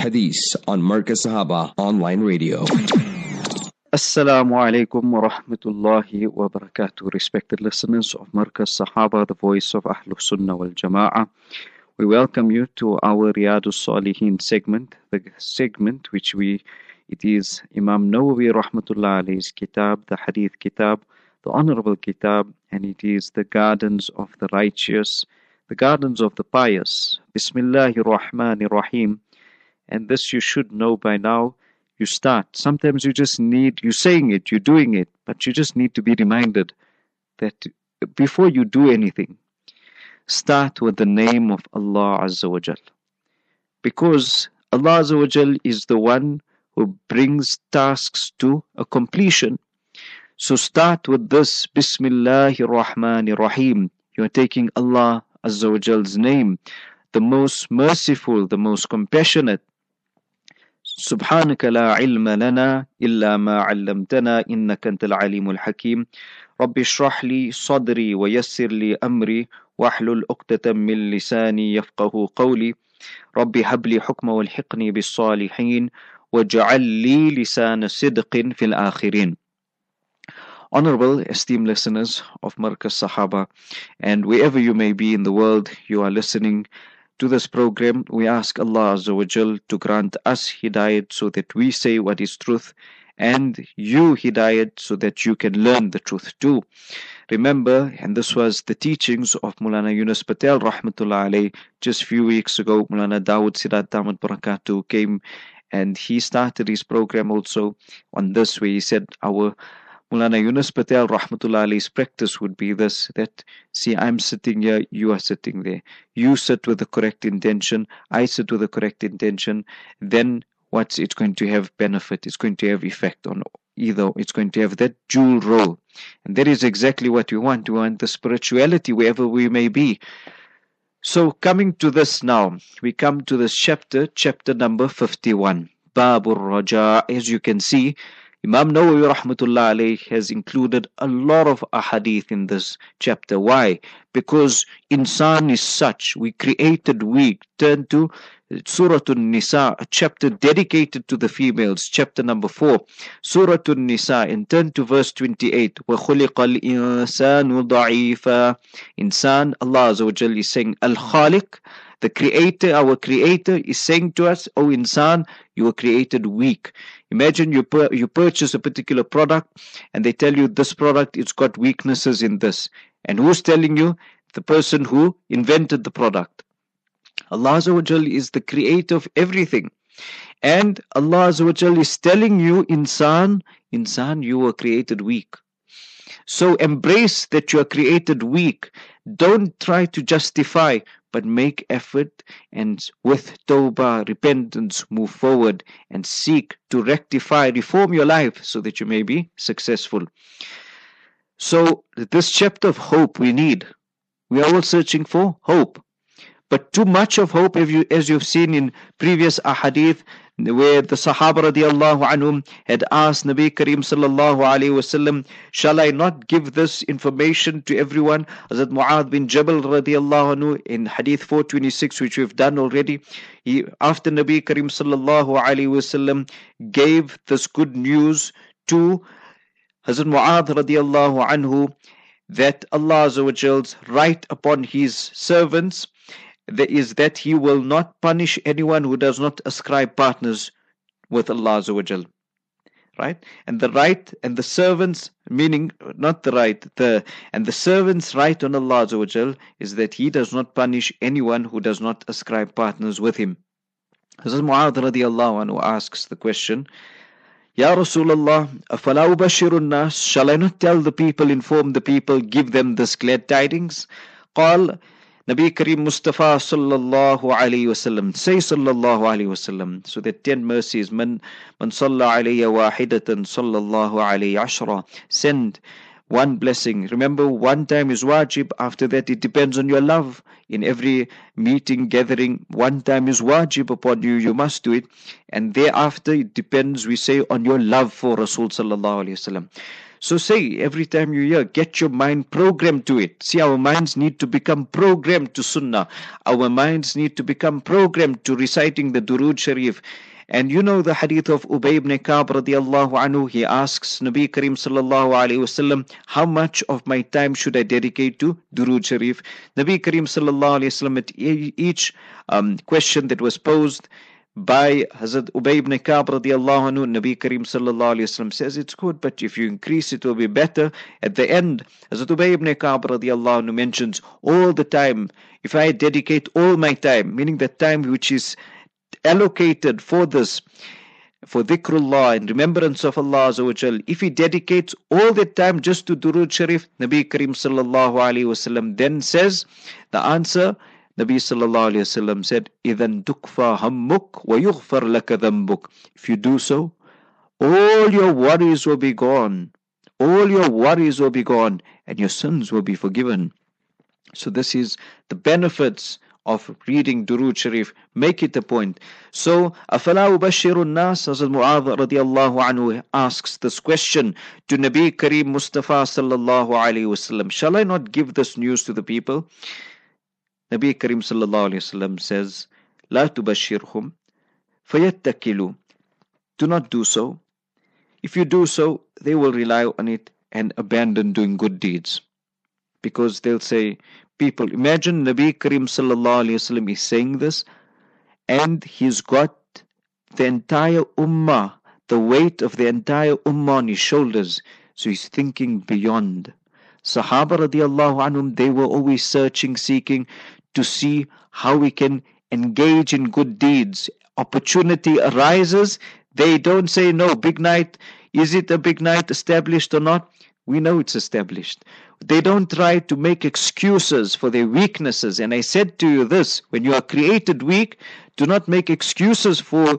Hadith on Markaz Sahaba Online Radio. Assalamu alaikum wa rahmatullahi wa barakatuh. Respected listeners of Markaz Sahaba, the voice of Ahlul Sunnah wal Jama'ah. We welcome you to our Riyadus Salihin segment, the segment which we, it is Imam Nawawi rahmatullah alayhi's kitab, the Hadith kitab, the honorable kitab, and it is the gardens of the righteous, the gardens of the pious. Bismillahir Rahmanir Rahim. And this you should know by now you start. Sometimes you just need, you're saying it, you're doing it, but you just need to be reminded that before you do anything, start with the name of Allah Azza wa Jal. Because Allah Azza wa Jal is the one who brings tasks to a completion. So start with this Bismillahir Rahmanir Rahim. You are taking Allah Azza wa Jal's name, the most merciful, the most compassionate, سبحانك لا علم لنا إلا ما علمتنا إنك أنت العليم الحكيم. رب اشرح لي صدري ويسر لي أمري واحلل عقدة من لساني يفقه قولي. رب هب لي حكم والحقني بالصالحين واجعل لي لسان صدق في الآخرين. Honorable, esteemed listeners of Marcus Sahaba, and wherever you may be in the world, you are listening to this program, we ask Allah to grant us hidayat so that we say what is truth and you hidayat so that you can learn the truth too. Remember, and this was the teachings of Mulana Yunus Patel rahmatullah alayh just a few weeks ago, Mulana Dawood Sirat Damat Barakatuh came and he started his program also on this way. He said our Mulana Yunus Patel Rahmatullah Ali's practice would be this that see I'm sitting here, you are sitting there. You sit with the correct intention, I sit with the correct intention, then what's it's going to have benefit, it's going to have effect on either it's going to have that dual role. And that is exactly what we want. We want the spirituality wherever we may be. So coming to this now, we come to this chapter, chapter number 51. Babur Raja, as you can see, Imam Nawawi rahmatullah alayh has included a lot of ahadith in this chapter. Why? Because insan is such. We created weak. Turn to Surah An-Nisa, a chapter dedicated to the females, chapter number 4. Surah An-Nisa, and turn to verse 28. وَخُلِقَ الْإِنسَانُ ضَعِيفًا Insan, Allah Azza wa Jalla is saying, Al-Khaliq, the creator, our creator is saying to us, O insan, you were created weak. Imagine you pur- you purchase a particular product and they tell you this product it's got weaknesses in this. And who's telling you? The person who invented the product. Allah is the creator of everything. And Allah is telling you, insan, insan, you were created weak. So embrace that you are created weak. Don't try to justify but make effort and with tawbah, repentance, move forward and seek to rectify, reform your life so that you may be successful. So, this chapter of hope we need. We are all searching for hope. But too much of hope, as, you, as you've seen in previous ahadith, where the Sahaba radiallahu anhum had asked Nabi Kareem sallallahu alayhi wasallam, shall I not give this information to everyone? Hazrat Mu'adh bin Jabal radiallahu anhu in Hadith 426, which we've done already, he, after Nabi Kareem sallallahu alayhi wasallam gave this good news to Hazrat Mu'adh radiallahu anhu that Allah Azza right upon his servants is that he will not punish anyone who does not ascribe partners with Allah Azza right and the right and the servants meaning not the right the and the servants right on Allah Azza is that he does not punish anyone who does not ascribe partners with him Hazrat Mu'adh radiallahu anhu asks the question Ya Rasulullah, afala ubashirun nas, shall I not tell the people, inform the people, give them this glad tidings? قال Nabi Kareem Mustafa sallallahu alayhi wasallam say sallallahu alayhi wasallam so that ten mercies. Man man salla alayya wahidatan sallallahu alayhi ashra. Send one blessing. Remember one time is wajib. After that it depends on your love. In every meeting gathering one time is wajib upon you. You must do it. And thereafter it depends we say on your love for rasul sallallahu alayhi wasallam So say every time you hear, get your mind programmed to it. See, our minds need to become programmed to Sunnah. Our minds need to become programmed to reciting the Durood Sharif. And you know the hadith of Ubay ibn Ka'b radiallahu anhu. He asks Nabi Karim sallallahu alayhi wasallam, how much of my time should I dedicate to Durood Sharif? Nabi Karim sallallahu alayhi wasallam at each um, question that was posed, by Hazrat Ubay ibn Ka'b radiallahu anhu, Nabi Karim sallallahu alayhi wasallam says it's good, but if you increase it will be better. At the end, Hazrat Ubay ibn Ka'b radiallahu anhu mentions all the time, if I dedicate all my time, meaning the time which is allocated for this, for dhikrullah and remembrance of Allah Azawajal, if he dedicates all the time just to Durud Sharif, Nabi Karim sallallahu alayhi wasallam then says, the answer, Nabi sallallahu alayhi wasallam said, إِذَن تُكْفَى هَمُّكْ وَيُغْفَرْ لَكَ ذَنْبُكْ If you do so, all your worries will be gone. All your worries will be gone and your sins will be forgiven. So this is the benefits of reading Durood Sharif. Make it a point. So, أَفَلَا أُبَشِّرُ النَّاسِ Hazrat Mu'adh radiallahu anhu asks this question to Nabi Kareem Mustafa sallallahu alayhi wasallam. Shall I not give this news to the people? Nabi Karim sallallahu alayhi wasallam says, La tubashirhum fayattakilu. Do not do so. If you do so, they will rely on it and abandon doing good deeds. Because they'll say, people, imagine Nabi Karim sallallahu alayhi wasallam is saying this and he's got the entire ummah, the weight of the entire ummah on his shoulders. So he's thinking beyond. Sahaba radiallahu anhum, they were always searching, seeking, to see how we can engage in good deeds. Opportunity arises, they don't say no, big night, is it a big night established or not? We know it's established. They don't try to make excuses for their weaknesses. And I said to you this when you are created weak, do not make excuses for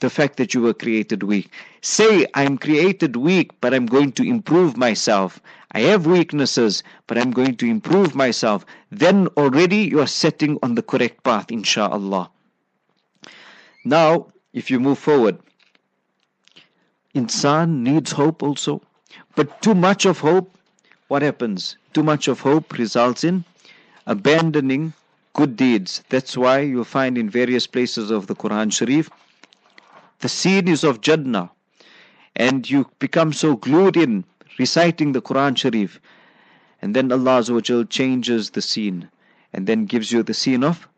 the fact that you were created weak. Say, I'm created weak, but I'm going to improve myself. I have weaknesses, but I'm going to improve myself. Then already you are setting on the correct path, inshallah. Now, if you move forward, insan needs hope also. But too much of hope what happens? Too much of hope results in abandoning good deeds. That's why you find in various places of the Quran Sharif, the scene is of Jannah, and you become so glued in reciting the Quran Sharif, and then Allah Azawajal changes the scene and then gives you the scene of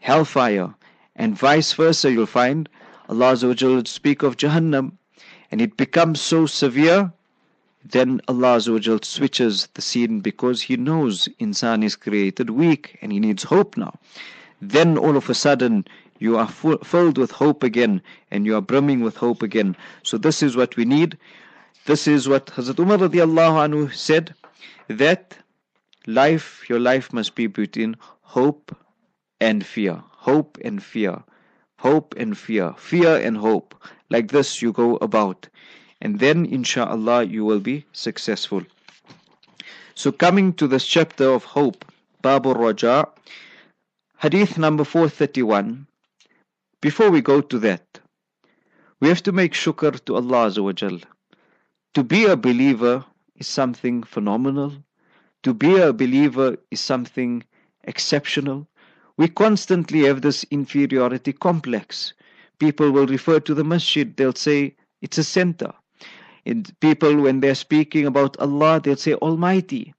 hellfire, and vice versa. You'll find Allah Azawajal speak of Jahannam, and it becomes so severe then Allah Azawajal switches the scene because He knows insan is created weak and he needs hope now. Then all of a sudden you are full, filled with hope again and you are brimming with hope again. So this is what we need. This is what Hazrat Umar radiallahu anhu said that life, your life must be between hope and fear. Hope and fear. Hope and fear. Fear and hope. Like this you go about and then inshallah you will be successful. So coming to this chapter of hope, Babur Raja, hadith number 431. Before we go to that, we have to make shukr to Allah Azawajal. To be a believer is something phenomenal. To be a believer is something exceptional. We constantly have this inferiority complex. People will refer to the masjid, they'll say it's a center. And people, when they're speaking about Allah, they'll say Almighty.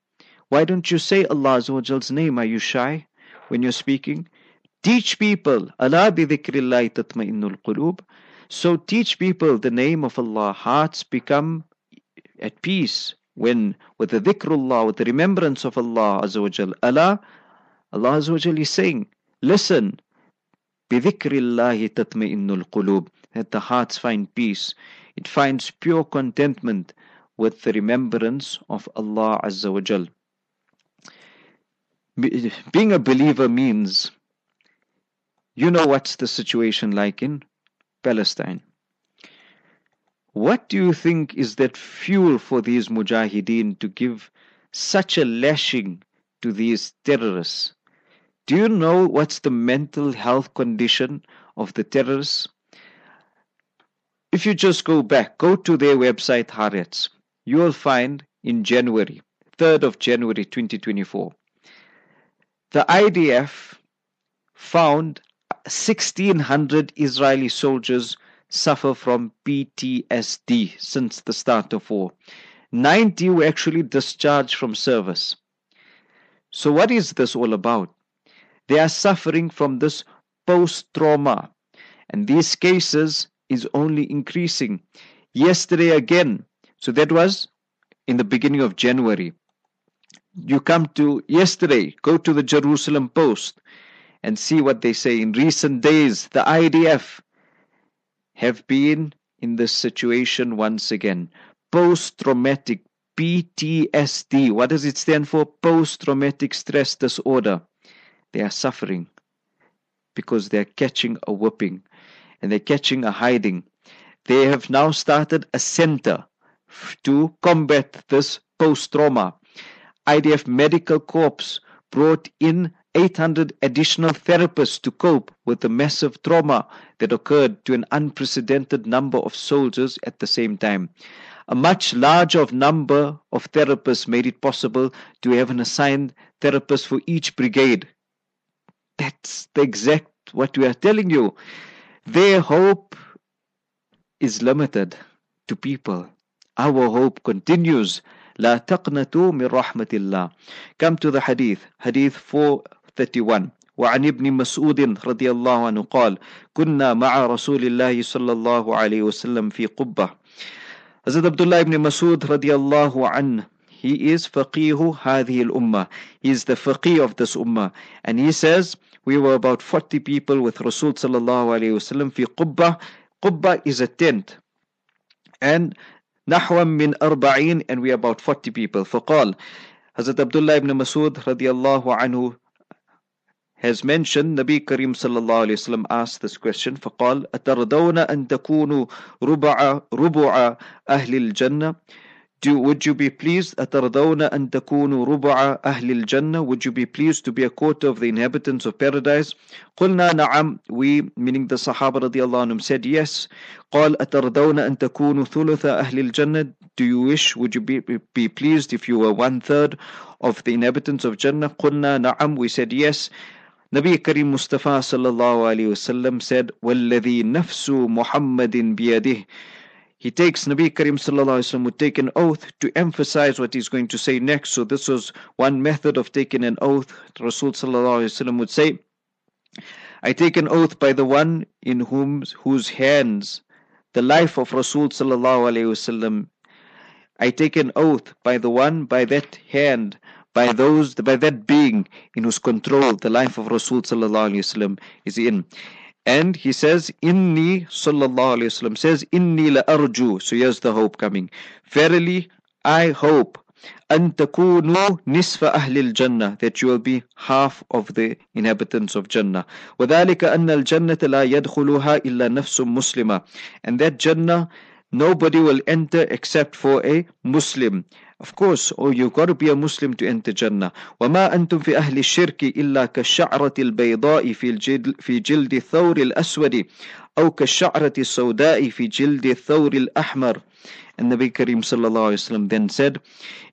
Why don't you say Allah's name? Are you shy when you're speaking? Teach people, Allah bi dhikrillah tatma'innul qulub. So teach people the name of Allah. Hearts become at peace when with the dhikrullah, with the remembrance of Allah Azza wa Allah, Allah Azza wa Listen, is saying, listen, bi dhikrillahi tatma'innul qulub. That the hearts find peace. It finds pure contentment with the remembrance of Allah Azza wa Being a believer means you know what's the situation like in Palestine. What do you think is that fuel for these mujahideen to give such a lashing to these terrorists? Do you know what's the mental health condition of the terrorists? If you just go back, go to their website, Haaretz. you will find in January, 3rd of January 2024, the IDF found 1600 Israeli soldiers suffer from PTSD since the start of war. 90 were actually discharged from service. So, what is this all about? They are suffering from this post trauma, and these cases is only increasing. Yesterday again, so that was in the beginning of January. You come to yesterday, go to the Jerusalem Post and see what they say. In recent days, the IDF have been in this situation once again. Post traumatic PTSD. What does it stand for? Post traumatic stress disorder. They are suffering because they're catching a whipping and they're catching a hiding. They have now started a center to combat this post trauma. IDF Medical Corps brought in 800 additional therapists to cope with the massive trauma that occurred to an unprecedented number of soldiers at the same time. A much larger number of therapists made it possible to have an assigned therapist for each brigade. That's the exact what we are telling you. Their hope is limited to people. Our hope continues. لا تقنطوا من رحمة الله. Come to the hadith. Hadith 431. وعن ابن مسعود رضي الله عنه قال كنا مع رسول الله صلى الله عليه وسلم في قبة Hazrat Abdullah ibn رضي الله عنه he is faqih هذه الأمة he is the faqih of this ummah and he says we were about 40 people with Rasul sallallahu alayhi wasallam في قبة قبة is a tent and نحو من أربعين and we are about 40 people فقال Hazrat Abdullah ibn Masud radiallahu anhu has mentioned Nabi Karim sallallahu alayhi wasallam asked this question فقال أترضون أن تكونوا ربع ربع أهل الجنة do, would you be pleased أترضون أن تكونوا ربع أهل الجنة would you be pleased to be a quarter of the inhabitants of paradise قلنا نعم we meaning the Sahaba رضي الله عنهم said yes قال أترضون أن تكونوا ثلث أهل الجنة do you wish would you be, be pleased if you were one third of the inhabitants of Jannah قلنا نعم we said yes Nabi Karim Mustafa sallallahu alaihi wasallam said, "Walladhi nafsu Muhammadin biyadih." He takes Nabi Karim sallallahu alaihi wasallam would take an oath to emphasize what he's going to say next. So this was one method of taking an oath. Rasul sallallahu alaihi wasallam would say, "I take an oath by the one in whom whose hands the life of Rasul sallallahu alaihi wasallam. I take an oath by the one by that hand." by those by that being in whose control the life of Rasul Sallallahu Alaihi Wasallam is in. And he says, Inni sallallahu alayhi wasallam says, Inni la arju. So here's the hope coming. Verily, I hope أن تكونوا نصف أهل الجنة that you will be half of the inhabitants of Jannah وذلك أن الجنة لا يدخلها إلا نفس مسلمة and that Jannah nobody will enter except for a Muslim of course, oh, you've got to be a Muslim to enter Jannah. وما أنتم في أهل الشرك إلا كالشعرة البيضاء في الجلد في جلد الثور الأسود أو كالشعرة السوداء في جلد الثور الأحمر. And Nabi Karim sallallahu alaihi wasallam then said,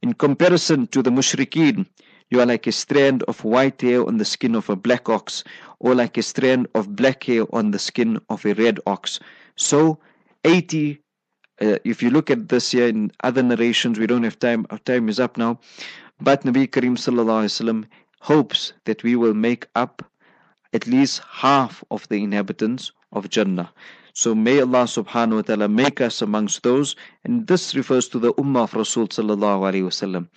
in comparison to the mushrikeen, you are like a strand of white hair on the skin of a black ox, or like a strand of black hair on the skin of a red ox. So, 80 uh, if you look at this here in other narrations, we don't have time, our time is up now. But Nabi Karim Sallallahu hopes that we will make up at least half of the inhabitants of Jannah. So may Allah subhanahu wa ta'ala make us amongst those, and this refers to the Ummah of Rasul sallallahu alayhi wasallam.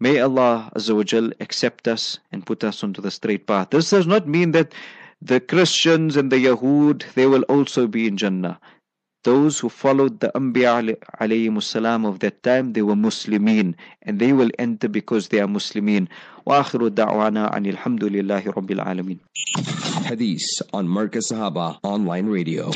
May Allah Azza accept us and put us onto the straight path. This does not mean that the Christians and the Yahud, they will also be in Jannah those who followed the Anbiya alayhi salam of that time, they were Muslimin and they will enter because they are Muslimin. وآخر دعوانا عن الحمد لله رب العالمين. Hadith on Marcus Sahaba online radio.